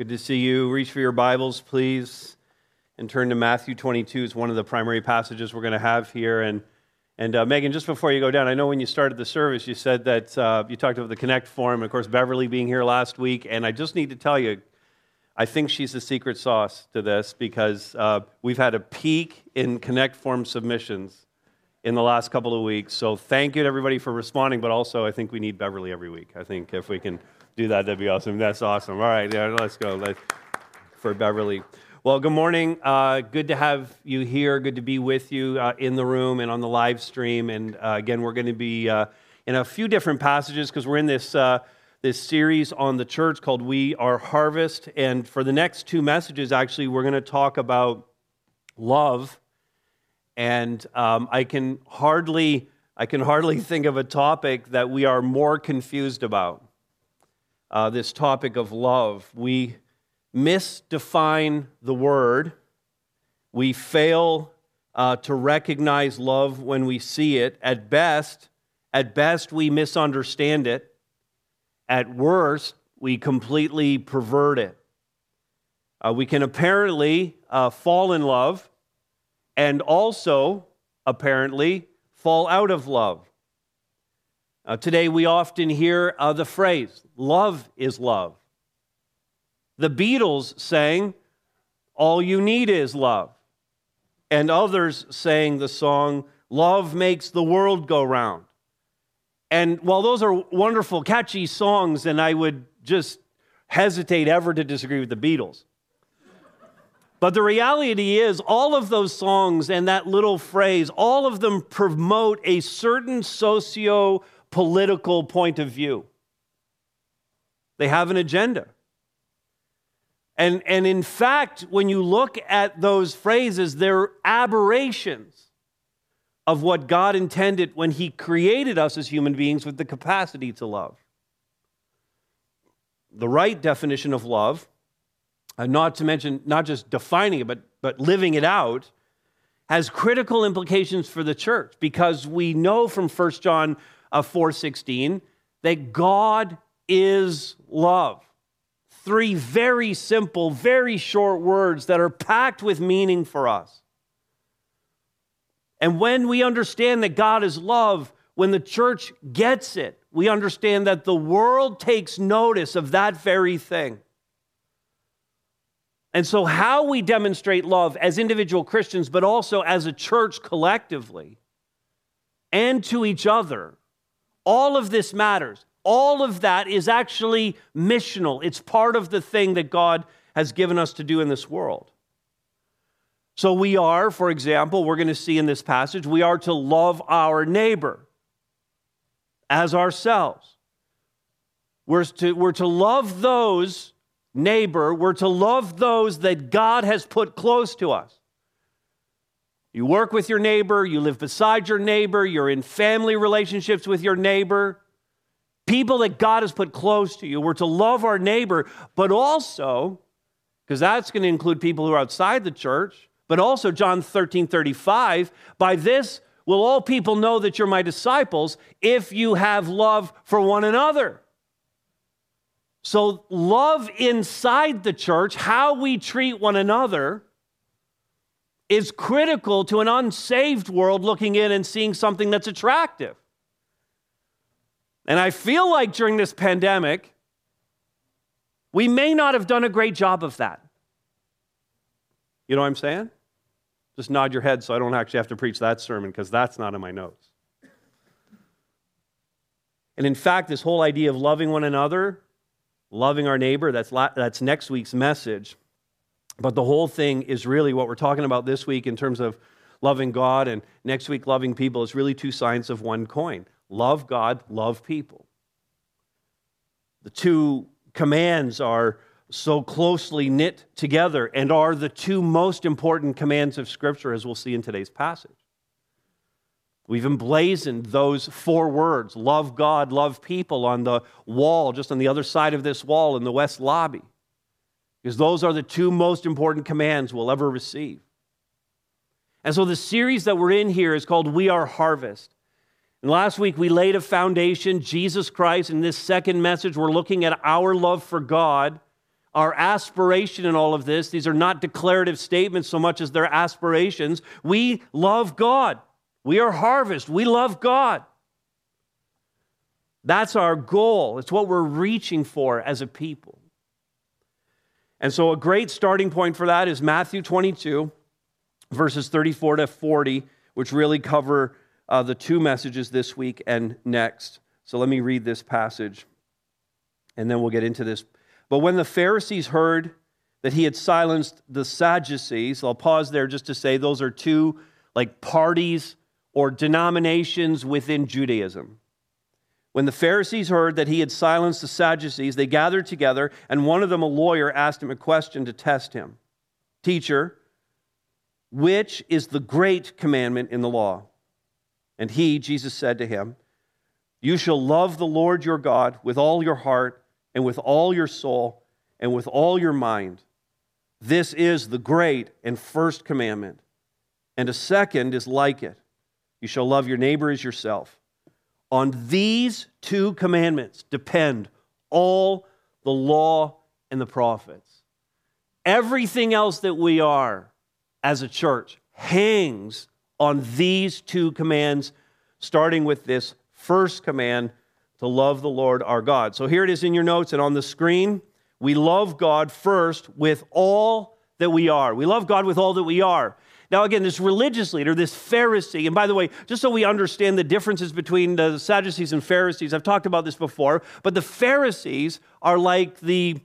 Good to see you. Reach for your Bibles, please, and turn to Matthew 22. It's one of the primary passages we're going to have here. And, and uh, Megan, just before you go down, I know when you started the service, you said that uh, you talked about the Connect Form, and of course, Beverly being here last week. And I just need to tell you, I think she's the secret sauce to this because uh, we've had a peak in Connect Form submissions in the last couple of weeks. So thank you to everybody for responding, but also I think we need Beverly every week. I think if we can do that, that'd be awesome. That's awesome. All right, yeah, let's go let's, for Beverly. Well, good morning. Uh, good to have you here. Good to be with you uh, in the room and on the live stream. And uh, again, we're going to be uh, in a few different passages because we're in this uh, this series on the church called "We Are Harvest." And for the next two messages, actually, we're going to talk about love and um, I can hardly I can hardly think of a topic that we are more confused about. Uh, this topic of love, we misdefine the word. We fail uh, to recognize love when we see it. At best, at best, we misunderstand it. At worst, we completely pervert it. Uh, we can apparently uh, fall in love and also, apparently, fall out of love. Uh, today, we often hear uh, the phrase, love is love. The Beatles sang, All you need is love. And others sang the song, Love makes the world go round. And while those are wonderful, catchy songs, and I would just hesitate ever to disagree with the Beatles, but the reality is, all of those songs and that little phrase, all of them promote a certain socio political point of view. They have an agenda. And, and in fact, when you look at those phrases, they're aberrations of what God intended when He created us as human beings with the capacity to love. The right definition of love uh, not to mention not just defining it, but, but living it out, has critical implications for the church because we know from 1 John uh, 4.16 that God is love. Three very simple, very short words that are packed with meaning for us. And when we understand that God is love, when the church gets it, we understand that the world takes notice of that very thing. And so, how we demonstrate love as individual Christians, but also as a church collectively and to each other, all of this matters. All of that is actually missional. It's part of the thing that God has given us to do in this world. So, we are, for example, we're going to see in this passage, we are to love our neighbor as ourselves. We're to, we're to love those neighbor, we're to love those that God has put close to us. You work with your neighbor, you live beside your neighbor, you're in family relationships with your neighbor, people that God has put close to you. We're to love our neighbor, but also, because that's going to include people who are outside the church, but also John 13 35, by this will all people know that you're my disciples if you have love for one another. So, love inside the church, how we treat one another, is critical to an unsaved world looking in and seeing something that's attractive. And I feel like during this pandemic, we may not have done a great job of that. You know what I'm saying? Just nod your head so I don't actually have to preach that sermon because that's not in my notes. And in fact, this whole idea of loving one another loving our neighbor, that's, la- that's next week's message. But the whole thing is really what we're talking about this week in terms of loving God and next week loving people is really two sides of one coin love God, love people. The two commands are so closely knit together and are the two most important commands of Scripture, as we'll see in today's passage. We've emblazoned those four words love God, love people on the wall, just on the other side of this wall in the West Lobby, because those are the two most important commands we'll ever receive. And so the series that we're in here is called We Are Harvest. And last week we laid a foundation, Jesus Christ. In this second message, we're looking at our love for God, our aspiration in all of this. These are not declarative statements so much as they're aspirations. We love God. We are harvest. We love God. That's our goal. It's what we're reaching for as a people. And so, a great starting point for that is Matthew 22, verses 34 to 40, which really cover uh, the two messages this week and next. So, let me read this passage, and then we'll get into this. But when the Pharisees heard that he had silenced the Sadducees, I'll pause there just to say those are two like parties or denominations within Judaism. When the Pharisees heard that he had silenced the Sadducees, they gathered together, and one of them, a lawyer, asked him a question to test him Teacher, which is the great commandment in the law? And he, Jesus, said to him, You shall love the Lord your God with all your heart, and with all your soul, and with all your mind. This is the great and first commandment. And a second is like it You shall love your neighbor as yourself. On these two commandments depend all the law and the prophets. Everything else that we are as a church hangs on these two commands, starting with this first command to love the Lord our God. So here it is in your notes and on the screen. We love God first with all that we are. We love God with all that we are. Now, again, this religious leader, this Pharisee, and by the way, just so we understand the differences between the Sadducees and Pharisees, I've talked about this before, but the Pharisees are like the,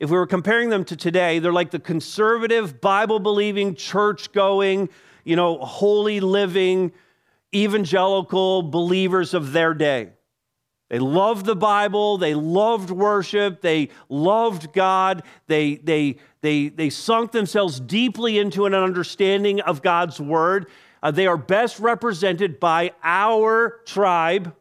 if we were comparing them to today, they're like the conservative, Bible believing, church going, you know, holy living, evangelical believers of their day. They loved the Bible, they loved worship, they loved God, they, they, they, they sunk themselves deeply into an understanding of God's word. Uh, they are best represented by our tribe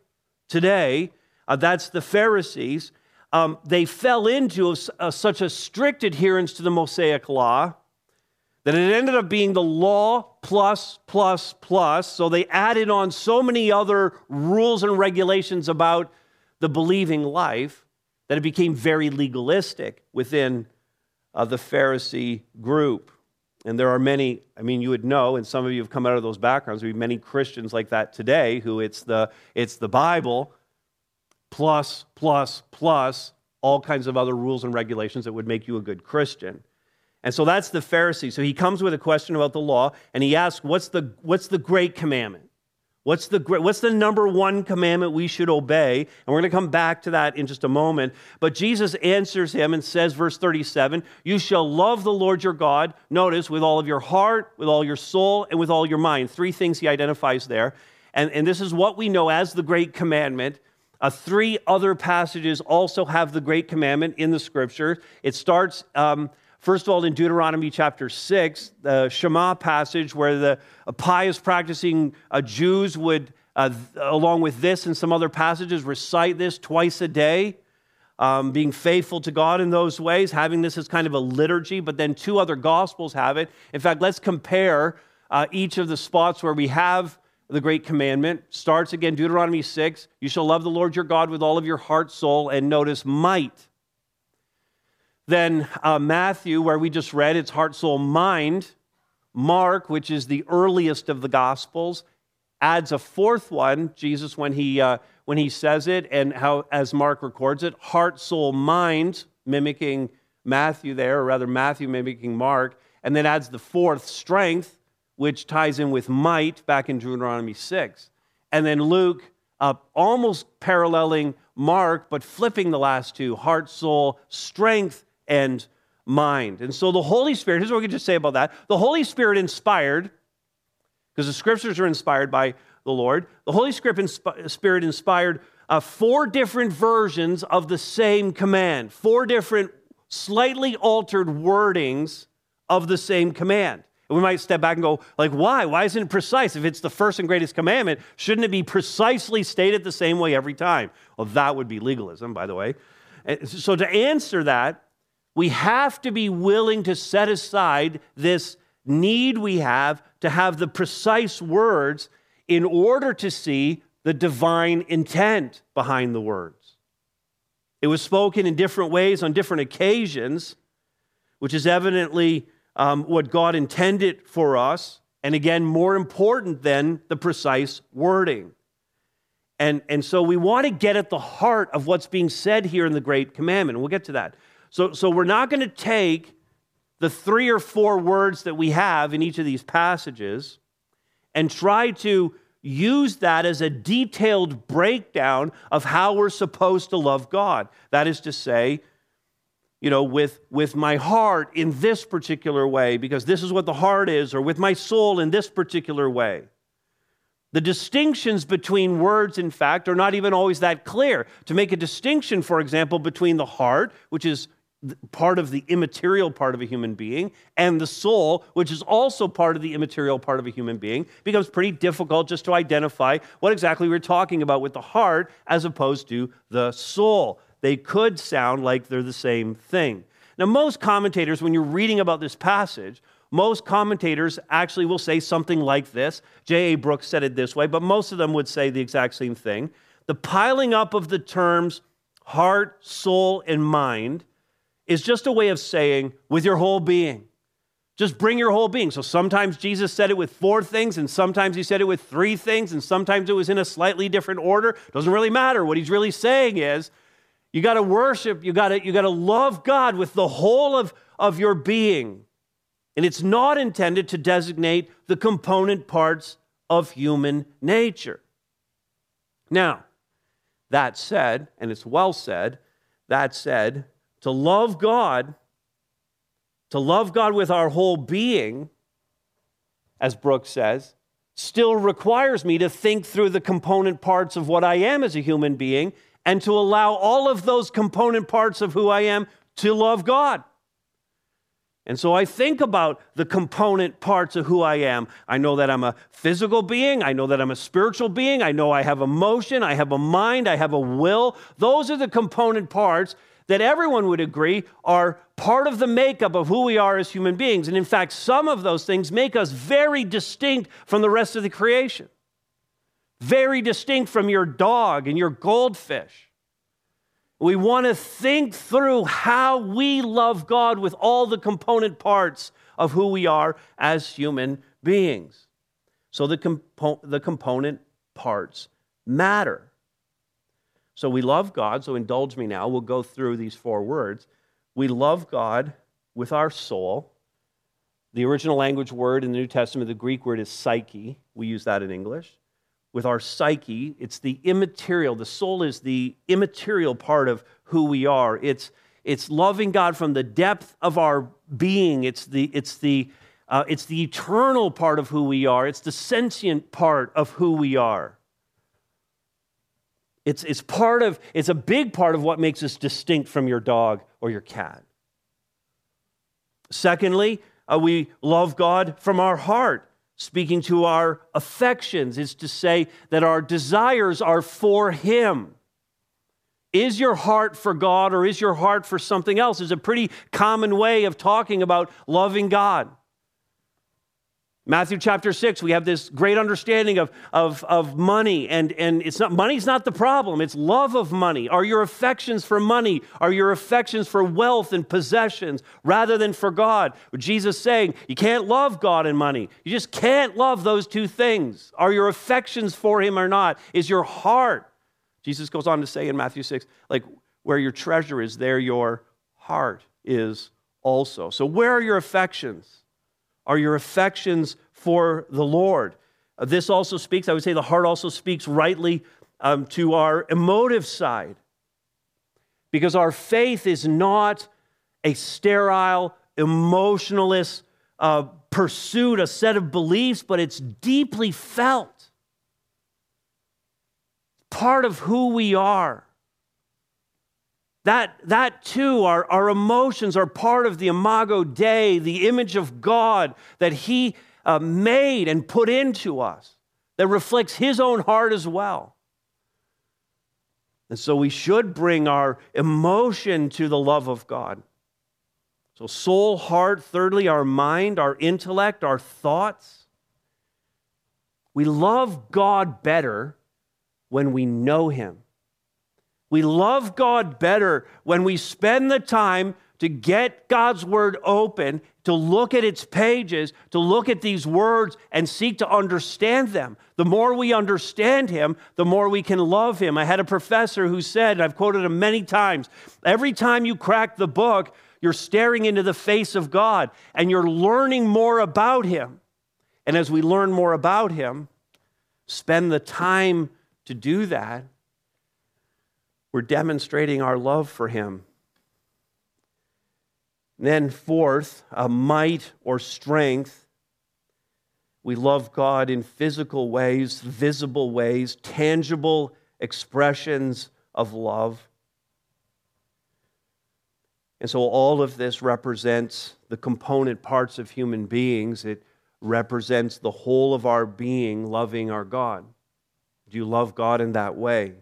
today. Uh, that's the Pharisees. Um, they fell into a, a, such a strict adherence to the Mosaic law that it ended up being the law plus, plus, plus. So they added on so many other rules and regulations about the believing life that it became very legalistic within uh, the Pharisee group. And there are many, I mean, you would know, and some of you have come out of those backgrounds, there be many Christians like that today who it's the, it's the Bible plus, plus, plus all kinds of other rules and regulations that would make you a good Christian. And so that's the Pharisee. So he comes with a question about the law, and he asks, What's the, what's the great commandment? What's the, what's the number one commandment we should obey? And we're going to come back to that in just a moment. But Jesus answers him and says, verse 37, You shall love the Lord your God, notice, with all of your heart, with all your soul, and with all your mind. Three things he identifies there. And, and this is what we know as the great commandment. Uh, three other passages also have the great commandment in the scripture. It starts. Um, First of all, in Deuteronomy chapter 6, the Shema passage, where the pious practicing uh, Jews would, uh, along with this and some other passages, recite this twice a day, um, being faithful to God in those ways, having this as kind of a liturgy, but then two other gospels have it. In fact, let's compare uh, each of the spots where we have the great commandment. Starts again, Deuteronomy 6 You shall love the Lord your God with all of your heart, soul, and notice might then uh, Matthew, where we just read, it's heart, soul, mind. Mark, which is the earliest of the Gospels, adds a fourth one. Jesus, when he uh, when he says it, and how as Mark records it, heart, soul, mind, mimicking Matthew there, or rather Matthew mimicking Mark, and then adds the fourth, strength, which ties in with might back in Deuteronomy six, and then Luke, uh, almost paralleling Mark, but flipping the last two, heart, soul, strength and mind. And so the Holy Spirit, here's what we can just say about that. The Holy Spirit inspired, because the scriptures are inspired by the Lord, the Holy Spirit inspired uh, four different versions of the same command, four different slightly altered wordings of the same command. And we might step back and go, like, why? Why isn't it precise? If it's the first and greatest commandment, shouldn't it be precisely stated the same way every time? Well, that would be legalism, by the way. So to answer that, we have to be willing to set aside this need we have to have the precise words in order to see the divine intent behind the words. It was spoken in different ways on different occasions, which is evidently um, what God intended for us. And again, more important than the precise wording. And, and so we want to get at the heart of what's being said here in the Great Commandment. We'll get to that. So, so we're not going to take the three or four words that we have in each of these passages and try to use that as a detailed breakdown of how we're supposed to love God. That is to say, you know, with, with my heart in this particular way, because this is what the heart is, or with my soul in this particular way. The distinctions between words, in fact, are not even always that clear. To make a distinction, for example, between the heart, which is part of the immaterial part of a human being, and the soul, which is also part of the immaterial part of a human being, becomes pretty difficult just to identify what exactly we're talking about with the heart as opposed to the soul. They could sound like they're the same thing. Now, most commentators, when you're reading about this passage, most commentators actually will say something like this. J.A. Brooks said it this way, but most of them would say the exact same thing. The piling up of the terms heart, soul, and mind is just a way of saying with your whole being. Just bring your whole being. So sometimes Jesus said it with four things, and sometimes he said it with three things, and sometimes it was in a slightly different order. Doesn't really matter. What he's really saying is you got to worship, you got to you to love God with the whole of, of your being. And it's not intended to designate the component parts of human nature. Now, that said, and it's well said, that said, to love God, to love God with our whole being, as Brooks says, still requires me to think through the component parts of what I am as a human being and to allow all of those component parts of who I am to love God. And so I think about the component parts of who I am. I know that I'm a physical being. I know that I'm a spiritual being. I know I have emotion. I have a mind. I have a will. Those are the component parts that everyone would agree are part of the makeup of who we are as human beings. And in fact, some of those things make us very distinct from the rest of the creation, very distinct from your dog and your goldfish. We want to think through how we love God with all the component parts of who we are as human beings. So the, compo- the component parts matter. So we love God, so indulge me now. We'll go through these four words. We love God with our soul. The original language word in the New Testament, the Greek word is psyche. We use that in English with our psyche. It's the immaterial. The soul is the immaterial part of who we are. It's, it's loving God from the depth of our being. It's the, it's, the, uh, it's the eternal part of who we are. It's the sentient part of who we are. It's, it's part of, it's a big part of what makes us distinct from your dog or your cat. Secondly, uh, we love God from our heart speaking to our affections is to say that our desires are for Him. Is your heart for God or is your heart for something else? Is a pretty common way of talking about loving God. Matthew chapter 6, we have this great understanding of, of, of money, and, and it's not money's not the problem, it's love of money. Are your affections for money? Are your affections for wealth and possessions rather than for God? Jesus saying, you can't love God and money. You just can't love those two things. Are your affections for him or not? Is your heart? Jesus goes on to say in Matthew 6, like where your treasure is, there your heart is also. So where are your affections? Are your affections for the Lord. Uh, this also speaks, I would say the heart also speaks rightly um, to our emotive side. Because our faith is not a sterile, emotionalist uh, pursuit, a set of beliefs, but it's deeply felt. Part of who we are. That, that too, our, our emotions are part of the imago Dei, the image of God that He uh, made and put into us, that reflects His own heart as well. And so we should bring our emotion to the love of God. So, soul, heart, thirdly, our mind, our intellect, our thoughts. We love God better when we know Him. We love God better when we spend the time to get God's word open, to look at its pages, to look at these words and seek to understand them. The more we understand him, the more we can love him. I had a professor who said, and I've quoted him many times, every time you crack the book, you're staring into the face of God and you're learning more about him. And as we learn more about him, spend the time to do that, we're demonstrating our love for him. then, fourth, a might or strength. We love God in physical ways, visible ways, tangible expressions of love. And so, all of this represents the component parts of human beings. It represents the whole of our being loving our God. Do you love God in that way?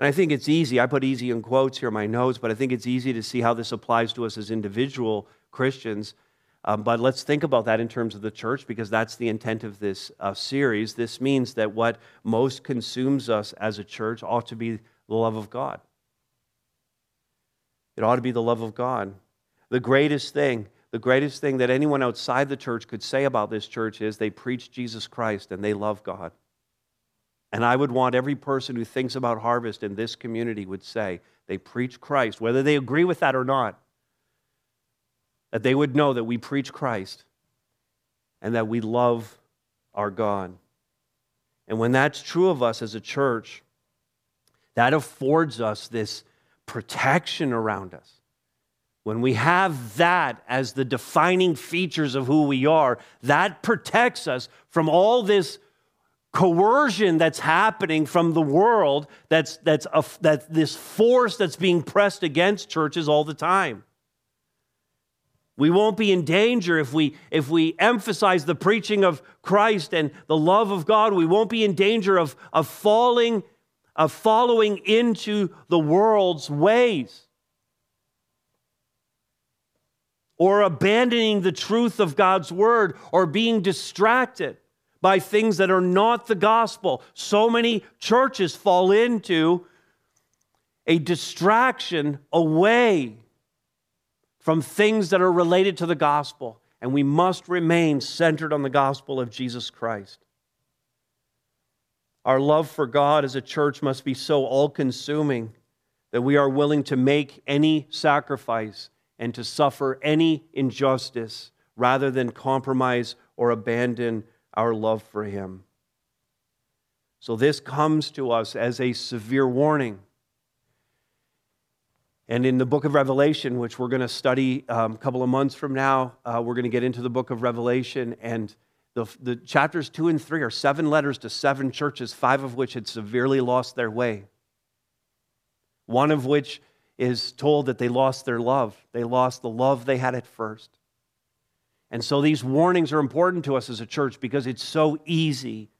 And I think it's easy. I put easy in quotes here in my notes, but I think it's easy to see how this applies to us as individual Christians. Um, but let's think about that in terms of the church because that's the intent of this uh, series. This means that what most consumes us as a church ought to be the love of God. It ought to be the love of God. The greatest thing, the greatest thing that anyone outside the church could say about this church is they preach Jesus Christ and they love God. And I would want every person who thinks about harvest in this community would say they preach Christ, whether they agree with that or not. That they would know that we preach Christ and that we love our God. And when that's true of us as a church, that affords us this protection around us. When we have that as the defining features of who we are, that protects us from all this coercion that's happening from the world that's, that's, a, that this force that's being pressed against churches all the time. We won't be in danger if we, if we emphasize the preaching of Christ and the love of God. We won't be in danger of, of falling, of following into the world's ways. Or abandoning the truth of God's word or being distracted by things that are not the gospel. So many churches fall into a distraction away from things that are related to the gospel. And we must remain centered on the gospel of Jesus Christ. Our love for God as a church must be so all consuming that we are willing to make any sacrifice and to suffer any injustice rather than compromise or abandon our love for him. So, this comes to us as a severe warning. And in the book of Revelation, which we're going to study um, a couple of months from now, uh, we're going to get into the book of Revelation. And the, the chapters two and three are seven letters to seven churches, five of which had severely lost their way. One of which is told that they lost their love. They lost the love they had at first. And so these warnings are important to us as a church because it's so easy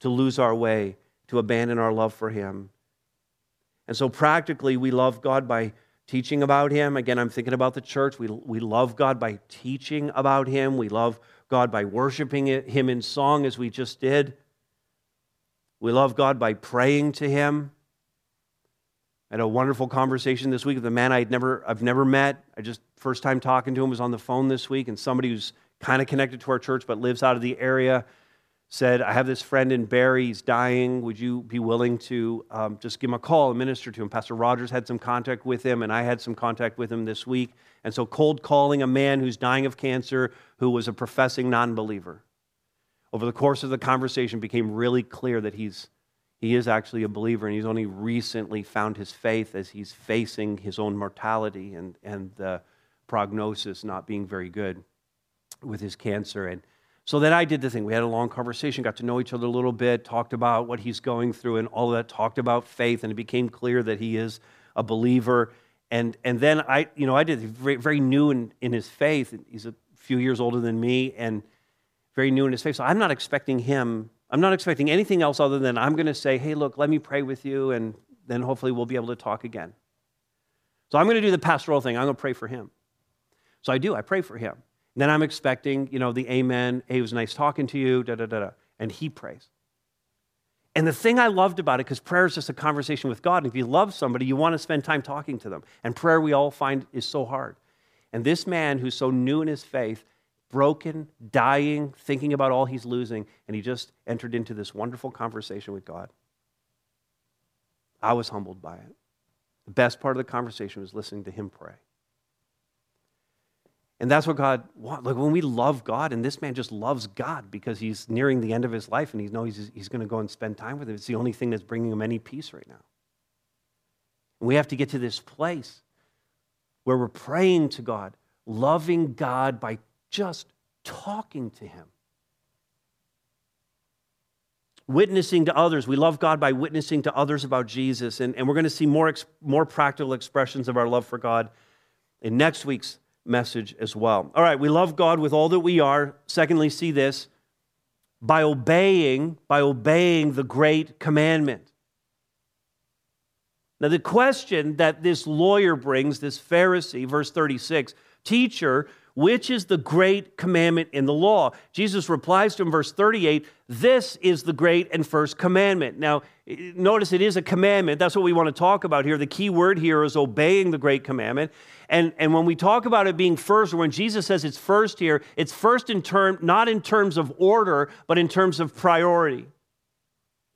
to lose our way, to abandon our love for Him. And so practically, we love God by teaching about Him. Again, I'm thinking about the church. We, we love God by teaching about Him. We love God by worshiping Him in song, as we just did. We love God by praying to Him. I had a wonderful conversation this week with a man I'd never, I've never met. I just first time talking to him was on the phone this week, and somebody who's kind of connected to our church but lives out of the area said, I have this friend in Barrie, he's dying. Would you be willing to um, just give him a call and minister to him? Pastor Rogers had some contact with him, and I had some contact with him this week. And so, cold calling a man who's dying of cancer who was a professing non believer. Over the course of the conversation, became really clear that he's he is actually a believer, and he's only recently found his faith as he's facing his own mortality and, and the prognosis not being very good with his cancer. And so then I did the thing. We had a long conversation, got to know each other a little bit, talked about what he's going through and all that, talked about faith, and it became clear that he is a believer. And, and then I, you know, I did very, very new in, in his faith. He's a few years older than me and very new in his faith. So I'm not expecting him I'm not expecting anything else other than I'm going to say, hey, look, let me pray with you, and then hopefully we'll be able to talk again. So I'm going to do the pastoral thing. I'm going to pray for him. So I do. I pray for him. And then I'm expecting, you know, the amen. Hey, it was nice talking to you, da da da da. And he prays. And the thing I loved about it, because prayer is just a conversation with God. If you love somebody, you want to spend time talking to them. And prayer, we all find, is so hard. And this man who's so new in his faith, broken, dying, thinking about all he's losing, and he just entered into this wonderful conversation with God. I was humbled by it. The best part of the conversation was listening to him pray. And that's what God wants. Like when we love God, and this man just loves God because he's nearing the end of his life and he knows he's, he's going to go and spend time with him. It's the only thing that's bringing him any peace right now. And we have to get to this place where we're praying to God, loving God by just talking to Him. Witnessing to others. We love God by witnessing to others about Jesus. And, and we're going to see more, more practical expressions of our love for God in next week's message as well. All right, we love God with all that we are. Secondly, see this by obeying, by obeying the great commandment. Now, the question that this lawyer brings, this Pharisee, verse 36, teacher, which is the great commandment in the law? Jesus replies to him, verse 38, This is the great and first commandment. Now, notice it is a commandment. That's what we want to talk about here. The key word here is obeying the great commandment. And, and when we talk about it being first, or when Jesus says it's first here, it's first in term, not in terms of order, but in terms of priority.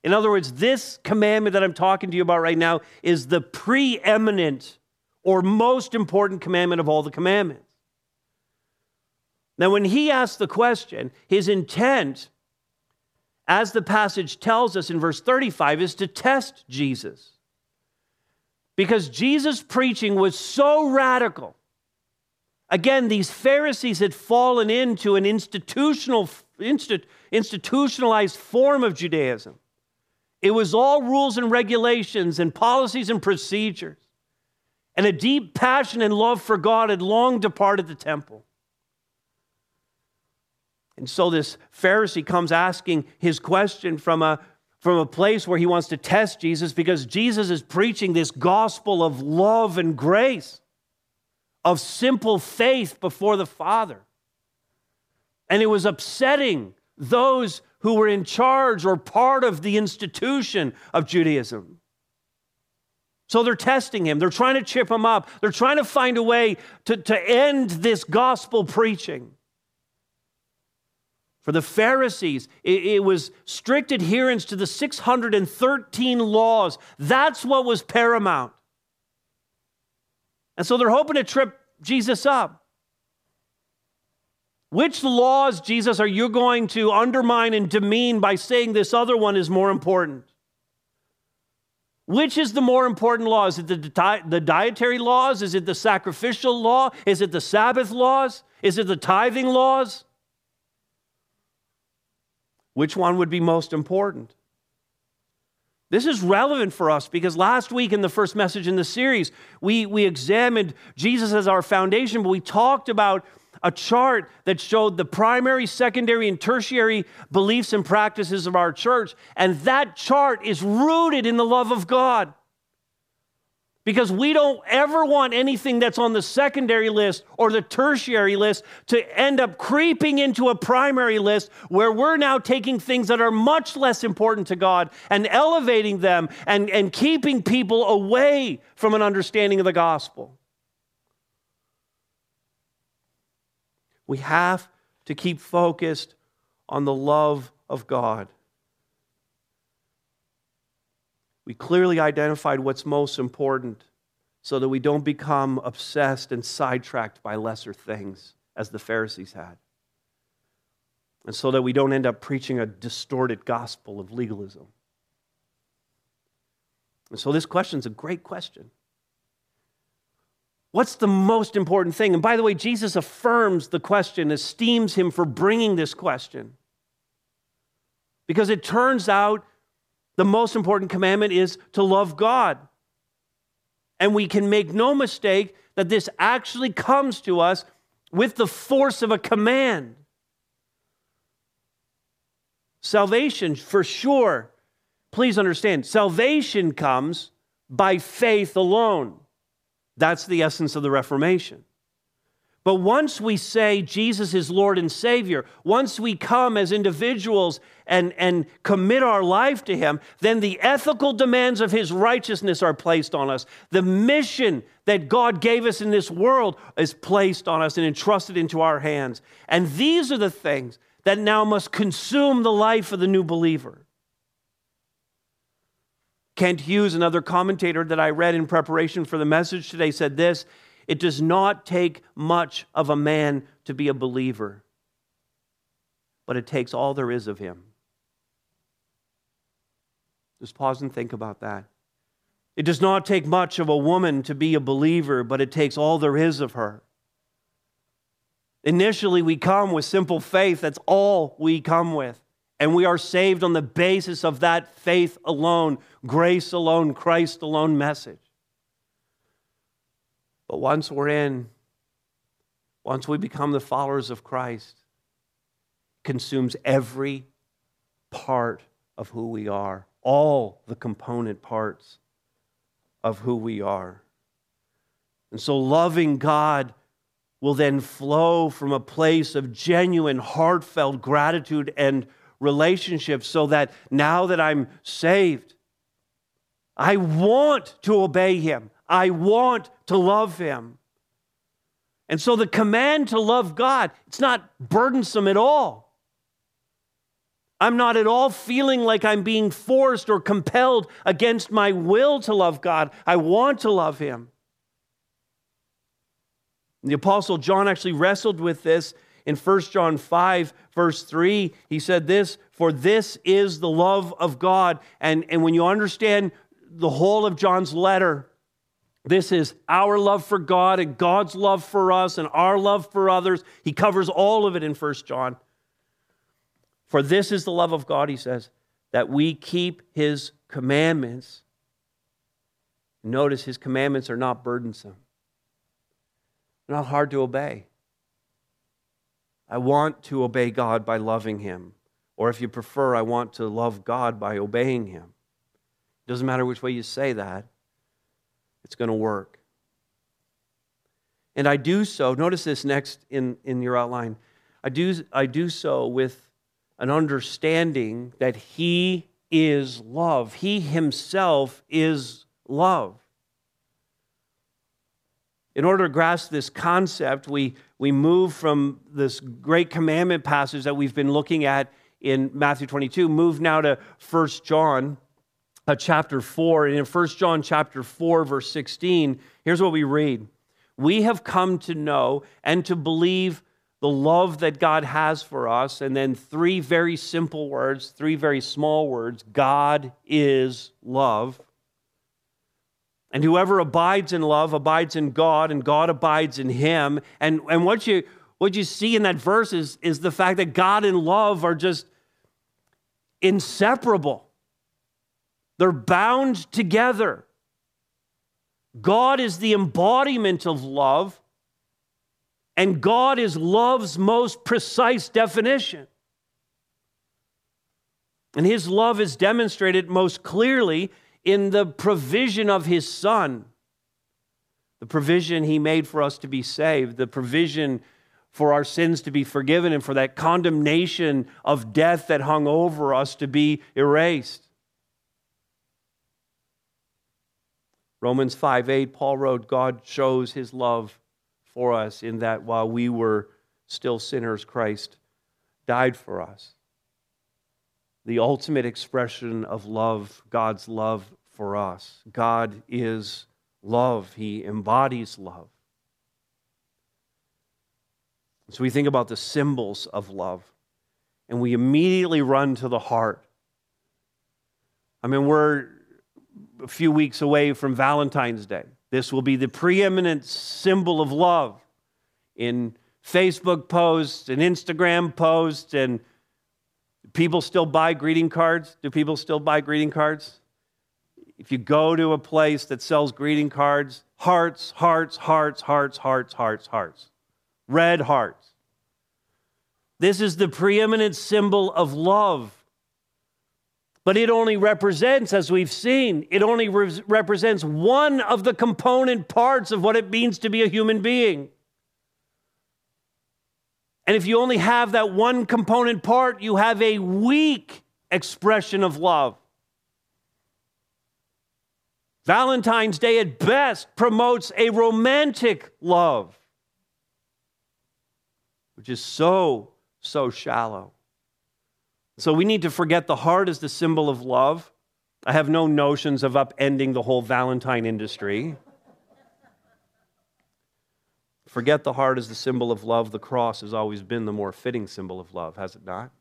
In other words, this commandment that I'm talking to you about right now is the preeminent or most important commandment of all the commandments. Now, when he asked the question, his intent, as the passage tells us in verse 35, is to test Jesus. Because Jesus' preaching was so radical. Again, these Pharisees had fallen into an institutional, institutionalized form of Judaism. It was all rules and regulations and policies and procedures. And a deep passion and love for God had long departed the temple. And so this Pharisee comes asking his question from a, from a place where he wants to test Jesus because Jesus is preaching this gospel of love and grace, of simple faith before the Father. And it was upsetting those who were in charge or part of the institution of Judaism. So they're testing him. They're trying to chip him up. They're trying to find a way to, to end this gospel preaching. For the Pharisees, it, it, was strict adherence to the 613 laws. That's what was paramount. And so they're hoping to trip Jesus up. Which laws, Jesus, are you going to undermine and demean by saying this other one is more important? Which is the more important law? Is it the, the dietary laws? Is it the sacrificial law? Is it the Sabbath laws? Is it the tithing laws? Which one would be most important? This is relevant for us because last week in the first message in the series, we, we examined Jesus as our foundation, but we talked about a chart that showed the primary, secondary, and tertiary beliefs and practices of our church. And that chart is rooted in the love of God because we don't ever want anything that's on the secondary list or the tertiary list to end up creeping into a primary list where we're now taking things that are much less important to God and elevating them and, and keeping people away from an understanding of the gospel. We have to keep focused on the love of God. We clearly identified what's most important so that we don't become obsessed and sidetracked by lesser things as the Pharisees had. And so that we don't end up preaching a distorted gospel of legalism. And so this question is a great question. What's the most important thing? And by the way, Jesus affirms the question, esteems him for bringing this question. Because it turns out the most important commandment is to love God. And we can make no mistake that this actually comes to us with the force of a command. Salvation, for sure, please understand, salvation comes by faith alone. That's the essence of the Reformation. But once we say Jesus is Lord and Savior, once we come as individuals and, and commit our life to Him, then the ethical demands of His righteousness are placed on us. The mission that God gave us in this world is placed on us and entrusted into our hands. And these are the things that now must consume the life of the new believer. Kent Hughes, another commentator that I read in preparation for the message today, said this It does not take much of a man to be a believer, but it takes all there is of him. Just pause and think about that. It does not take much of a woman to be a believer, but it takes all there is of her. Initially, we come with simple faith. That's all we come with. And we are saved on the basis of that faith alone, grace alone, Christ alone message. But once we're in, once we become the followers of Christ, consumes every part of who we are, all the component parts of who we are. And so, loving God will then flow from a place of genuine, heartfelt gratitude and relationship so that now that I'm saved, I want to obey him. I want to love him. And so the command to love God, it's not burdensome at all. I'm not at all feeling like I'm being forced or compelled against my will to love God. I want to love him. The Apostle John actually wrestled with this in 1 John 5, verse 3, he said this For this is the love of God. And, and when you understand the whole of John's letter, this is our love for God and God's love for us and our love for others. He covers all of it in 1 John. For this is the love of God, he says, that we keep his commandments. Notice his commandments are not burdensome, they're not hard to obey. I want to obey God by loving Him. Or if you prefer, I want to love God by obeying Him. It doesn't matter which way you say that, it's going to work. And I do so, notice this next in, in your outline. I do, I do so with an understanding that He is love, He Himself is love. In order to grasp this concept, we, we move from this great commandment passage that we've been looking at in Matthew 22, move now to 1 John uh, chapter 4. And in 1 John chapter 4, verse 16, here's what we read We have come to know and to believe the love that God has for us. And then three very simple words, three very small words God is love. And whoever abides in love abides in God, and God abides in him. And, and what, you, what you see in that verse is, is the fact that God and love are just inseparable, they're bound together. God is the embodiment of love, and God is love's most precise definition. And his love is demonstrated most clearly in the provision of his son, the provision he made for us to be saved, the provision for our sins to be forgiven, and for that condemnation of death that hung over us to be erased. Romans 5 8, Paul wrote, God shows his love for us in that while we were still sinners, Christ died for us the ultimate expression of love, God's love for us. God is love, He embodies love. So we think about the symbols of love, and we immediately run to the heart. I mean, we're a few weeks away from Valentine's Day. This will be the preeminent symbol of love in Facebook posts and Instagram posts and people still buy greeting cards? Do people still buy greeting cards? If you go to a place that sells greeting cards, hearts, hearts, hearts, hearts, hearts, hearts, hearts, red hearts. This is the preeminent symbol of love. But it only represents, as we've seen, it only re- represents one of the component parts of what it means to be a human being. And if you only have that one component part, you have a weak expression of love. Valentine's Day at best promotes a romantic love, which is so, so shallow. So we need to forget the heart as the symbol of love. I have no notions of upending the whole Valentine industry. Forget the heart as the symbol of love. The cross has always been the more fitting symbol of love, has it not?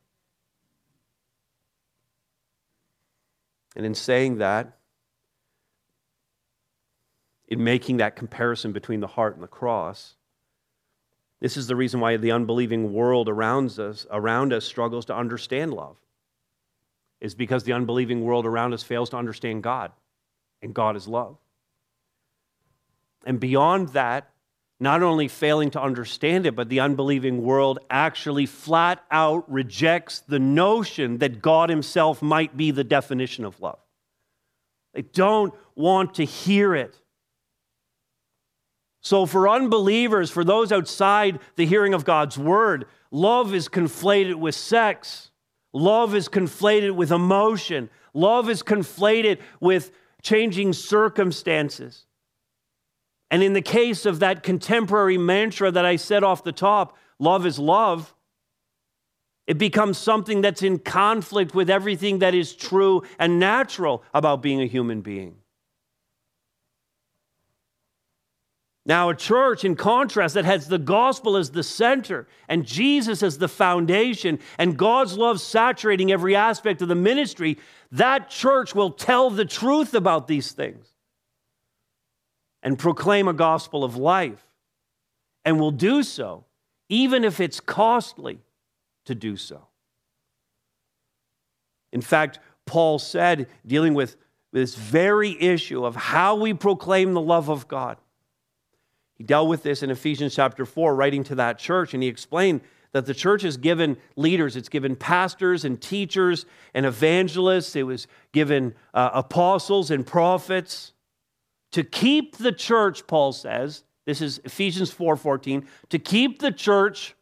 And in saying that, in making that comparison between the heart and the cross, this is the reason why the unbelieving world around us, around us struggles to understand love. Is because the unbelieving world around us fails to understand God, and God is love. And beyond that, not only failing to understand it, but the unbelieving world actually flat out rejects the notion that God Himself might be the definition of love. They don't want to hear it. So, for unbelievers, for those outside the hearing of God's word, love is conflated with sex. Love is conflated with emotion. Love is conflated with changing circumstances. And in the case of that contemporary mantra that I said off the top, love is love, it becomes something that's in conflict with everything that is true and natural about being a human being. Now, a church, in contrast, that has the gospel as the center and Jesus as the foundation and God's love saturating every aspect of the ministry, that church will tell the truth about these things and proclaim a gospel of life and will do so, even if it's costly to do so. In fact, Paul said, dealing with this very issue of how we proclaim the love of God, he dealt with this in Ephesians chapter 4, writing to that church, and he explained that the church has given leaders, it's given pastors and teachers and evangelists, it was given uh, apostles and prophets. To keep the church, Paul says, this is Ephesians 4:14, to keep the church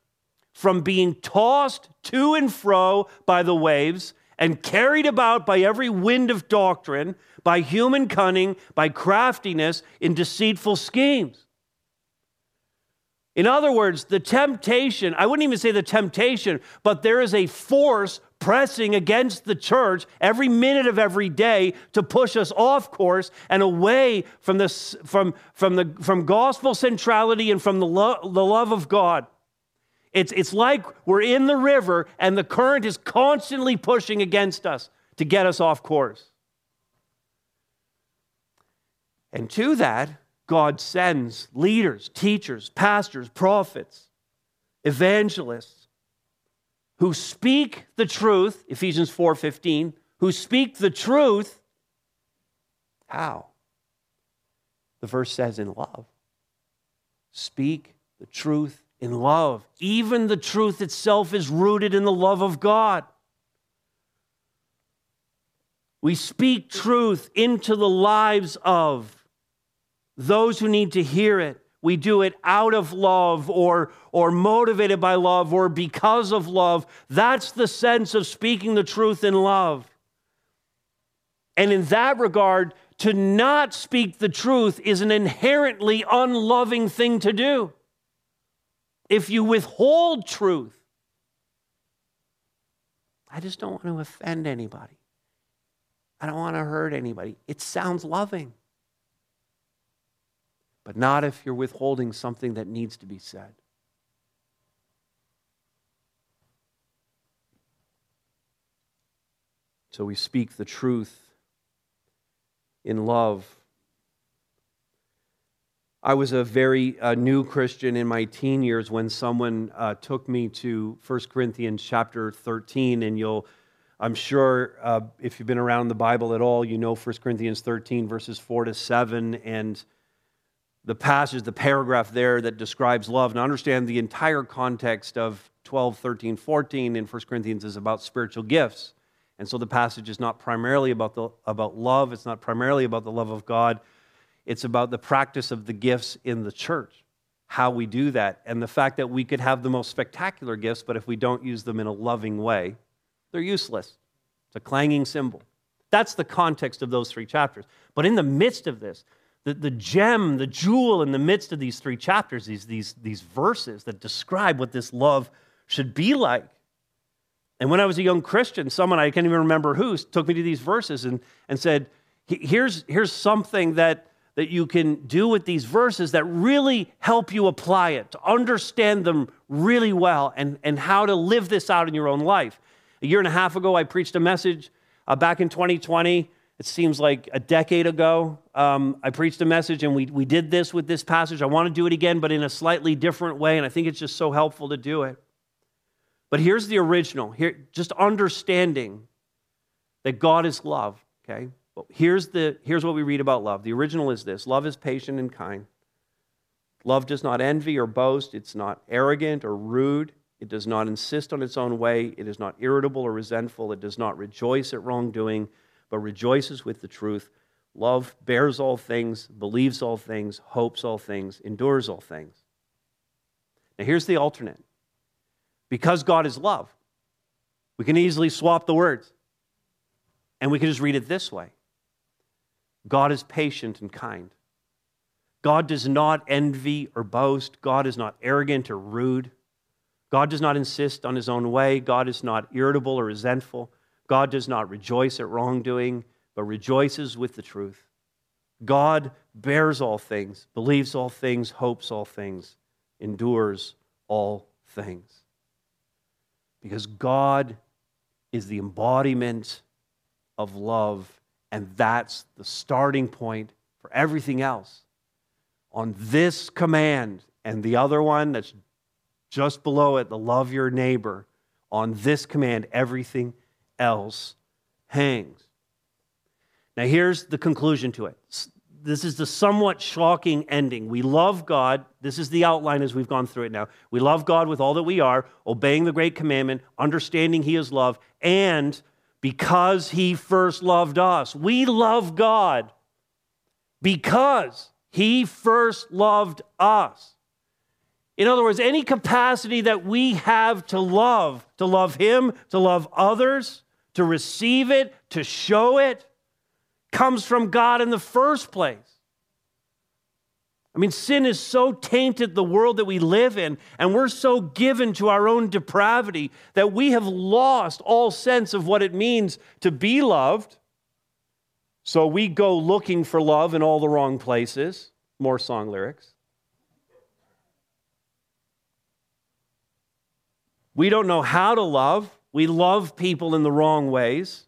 from being tossed to and fro by the waves and carried about by every wind of doctrine, by human cunning, by craftiness in deceitful schemes. In other words, the temptation, I wouldn't even say the temptation, but there is a force pressing against the church every minute of every day to push us off course and away from, this, from, from, the, from gospel centrality and from the, lo- the love of God. It's, it's like we're in the river and the current is constantly pushing against us to get us off course. And to that, God sends leaders, teachers, pastors, prophets, evangelists who speak the truth, Ephesians 4:15, who speak the truth how? The verse says in love. Speak the truth in love. Even the truth itself is rooted in the love of God. We speak truth into the lives of those who need to hear it. We do it out of love or, or motivated by love or because of love. That's the sense of speaking the truth in love. And in that regard, to not speak the truth is an inherently unloving thing to do. If you withhold truth, I just don't want to offend anybody. I don't want to hurt anybody. It sounds loving but not if you're withholding something that needs to be said. So we speak the truth in love. I was a very uh, new Christian in my teen years when someone uh, took me to 1 Corinthians chapter 13, and you'll, I'm sure, uh, if you've been around the Bible at all, you know 1 Corinthians 13, verses 4 to 7, and the passage, the paragraph there that describes love, and understand the entire context of 12, 13, 14 in 1 Corinthians is about spiritual gifts. And so the passage is not primarily about, the, about love, it's not primarily about the love of God, it's about the practice of the gifts in the church. how we do that and the fact that we could have the most spectacular gifts, but if we don't use them in a loving way, they're useless. It's a clanging cymbal. That's the context of those three chapters. But in the midst of this, the, the gem, the jewel in the midst of these three chapters, these, these, these verses that describe what this love should be like. And when I was a young Christian, someone, I can't even remember who, took me to these verses and, and said, here's, here's something that that you can do with these verses that really help you apply it, to understand them really well, and, and how to live this out in your own life. A year and a half ago, I preached a message uh, back in 2020. It seems like a decade ago. Um, I preached a message, and we, we did this with this passage. I want to do it again, but in a slightly different way, and I think it's just so helpful to do it. But here's the original. Here, just understanding that God is love, okay? here's, the, here's what we read about love. The original is this love is patient and kind. Love does not envy or boast. It's not arrogant or rude. It does not insist on its own way. It is not irritable or resentful. It does not rejoice at wrongdoing, but rejoices with the truth. Love bears all things, believes all things, hopes all things, endures all things. Now, here's the alternate. Because God is love, we can easily swap the words. And we can just read it this way God is patient and kind. God does not envy or boast. God is not arrogant or rude. God does not insist on his own way. God is not irritable or resentful. God does not rejoice at wrongdoing, but rejoices with the truth. God bears all things, believes all things, hopes all things, endures all things. Because God is the embodiment of love and that's the starting point for everything else. On this command and the other one that's just below it, the love your neighbor, on this command, everything else hangs. Now, here's the conclusion to it. This is the somewhat shocking ending. We love God. This is the outline as we've gone through it now. We love God with all that we are, obeying the great commandment, understanding He is love, and because he first loved us. We love God because he first loved us. In other words, any capacity that we have to love, to love him, to love others, to receive it, to show it, comes from God in the first place. I mean, sin is so tainted the world that we live in, and we're so given to our own depravity that we have lost all sense of what it means to be loved. So we go looking for love in all the wrong places. More song lyrics. We don't know how to love. We love people in the wrong ways.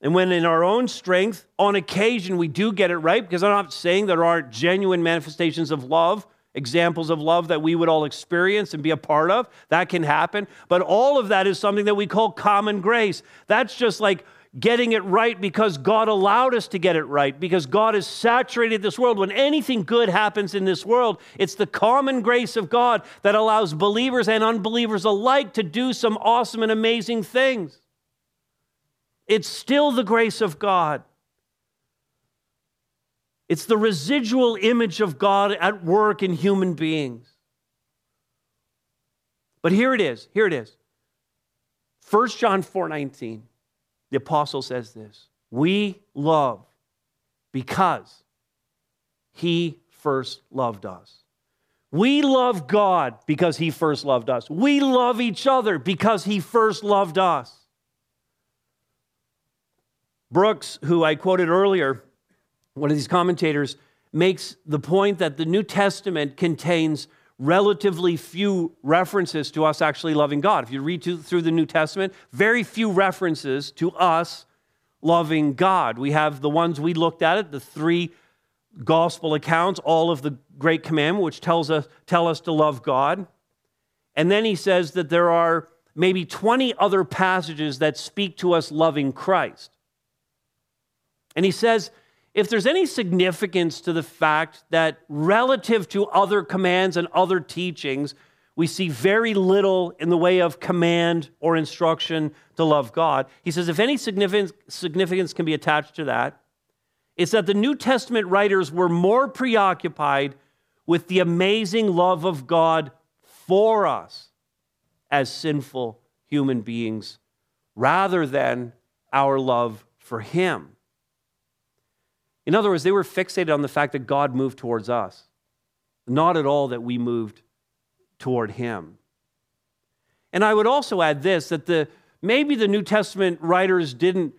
And when in our own strength, on occasion, we do get it right, because I'm not saying there aren't genuine manifestations of love, examples of love that we would all experience and be a part of. That can happen. But all of that is something that we call common grace. That's just like getting it right because God allowed us to get it right, because God has saturated this world. When anything good happens in this world, it's the common grace of God that allows believers and unbelievers alike to do some awesome and amazing things. It's still the grace of God. It's the residual image of God at work in human beings. But here it is. Here it is. 1 John 4 19. The apostle says this We love because he first loved us. We love God because he first loved us. We love each other because he first loved us. Brooks, who I quoted earlier, one of these commentators, makes the point that the New Testament contains relatively few references to us actually loving God. If you read through the New Testament, very few references to us loving God. We have the ones we looked at it, the three gospel accounts, all of the great commandment which tells us tell us to love God. And then he says that there are maybe 20 other passages that speak to us loving Christ. And he says, if there's any significance to the fact that relative to other commands and other teachings, we see very little in the way of command or instruction to love God. He says, if any significance, can be attached to that, it's that the New Testament writers were more preoccupied with the amazing love of God for us as sinful human beings rather than our love for Him. In other words, they were fixated on the fact that God moved towards us, not at all that we moved toward Him. And I would also add this that the, maybe the New Testament writers didn't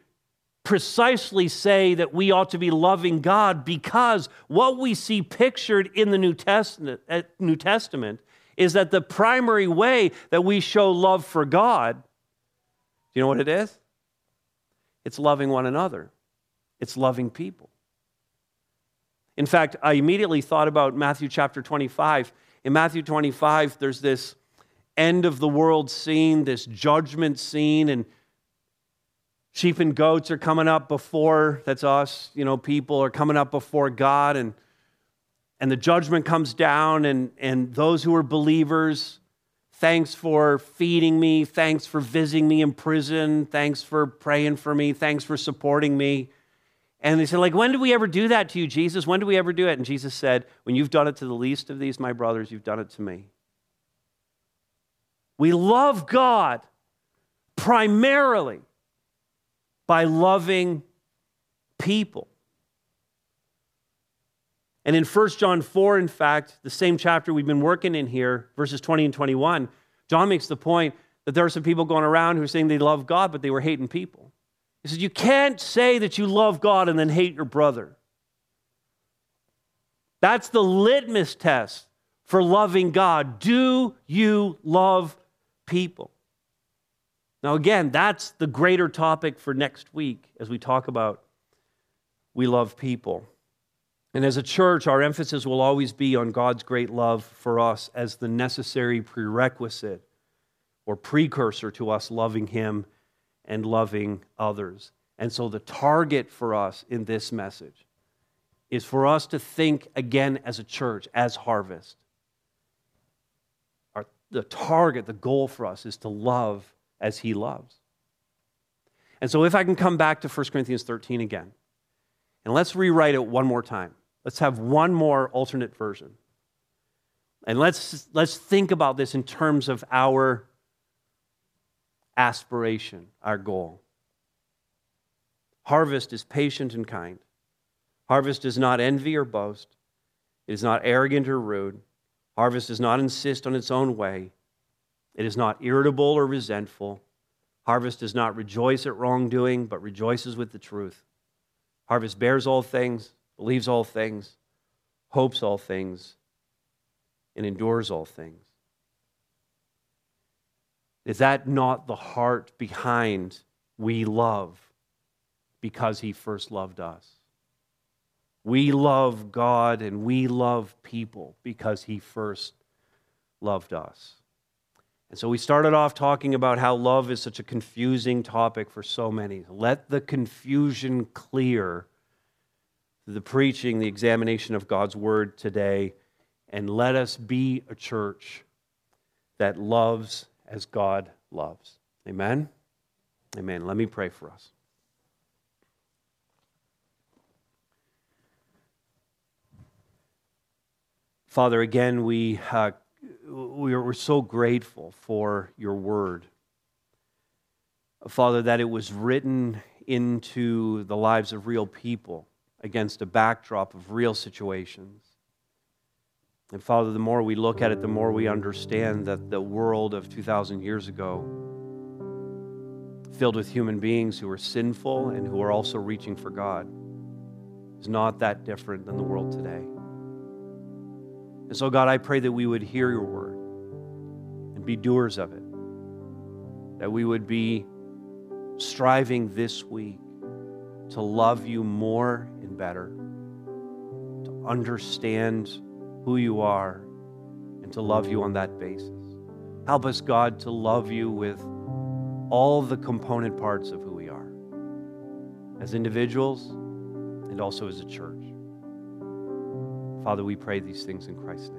precisely say that we ought to be loving God because what we see pictured in the New Testament, uh, New Testament is that the primary way that we show love for God, do you know what it is? It's loving one another, it's loving people. In fact, I immediately thought about Matthew chapter 25. In Matthew 25, there's this end of the world scene, this judgment scene, and sheep and goats are coming up before, that's us, you know, people are coming up before God, and, and the judgment comes down, and, and those who are believers, thanks for feeding me, thanks for visiting me in prison, thanks for praying for me, thanks for supporting me. And they said, like, when did we ever do that to you, Jesus? When did we ever do it? And Jesus said, when you've done it to the least of these, my brothers, you've done it to me. We love God primarily by loving people. And in 1 John 4, in fact, the same chapter we've been working in here, verses 20 and 21, John makes the point that there are some people going around who are saying they love God, but they were hating people. He says, You can't say that you love God and then hate your brother. That's the litmus test for loving God. Do you love people. Now, again, that's the greater topic for next week as we talk about we love people. And as a church, our emphasis will always be on God's great love for us as the necessary prerequisite or precursor to us loving Him and loving others. And so, the target for us in this message is for us to think again as a church, as harvest Our, the target, the goal for us is to love as he loves. And so, if I can come back to 1 Corinthians 13 again, and let's rewrite it one more time. Let's have one more alternate version. And let's, let's think about this in terms of our aspiration, our goal. Harvest is patient and kind. Harvest does not envy or boast. It is not arrogant or rude. Harvest does not insist on its own way. It is not irritable or resentful. Harvest does not rejoice at wrongdoing, but rejoices with the truth. Harvest bears all things, believes all things, hopes all things, and endures all things. Is that not the heart behind we love because he first loved us? We love God and we love people because He first loved us. And so we started off talking about how love is such a confusing topic for so many. Let the confusion clear the preaching, the examination of God's word today, and let us be a church that loves as God loves. Amen? Amen. Let me pray for us. Father, again, we, uh, we are, we're so grateful for your word. Father, that it was written into the lives of real people against a backdrop of real situations. And Father, the more we look at it, the more we understand that the world of 2,000 years ago, filled with human beings who are sinful and who are also reaching for God, is not that different than the world today. And so, God, I pray that we would hear your word and be doers of it, that we would be striving this week to love you more and better, to understand who you are, and to love you on that basis. Help us, God, to love you with all the component parts of who we are as individuals and also as a church. Father, we pray these things in Christ's name.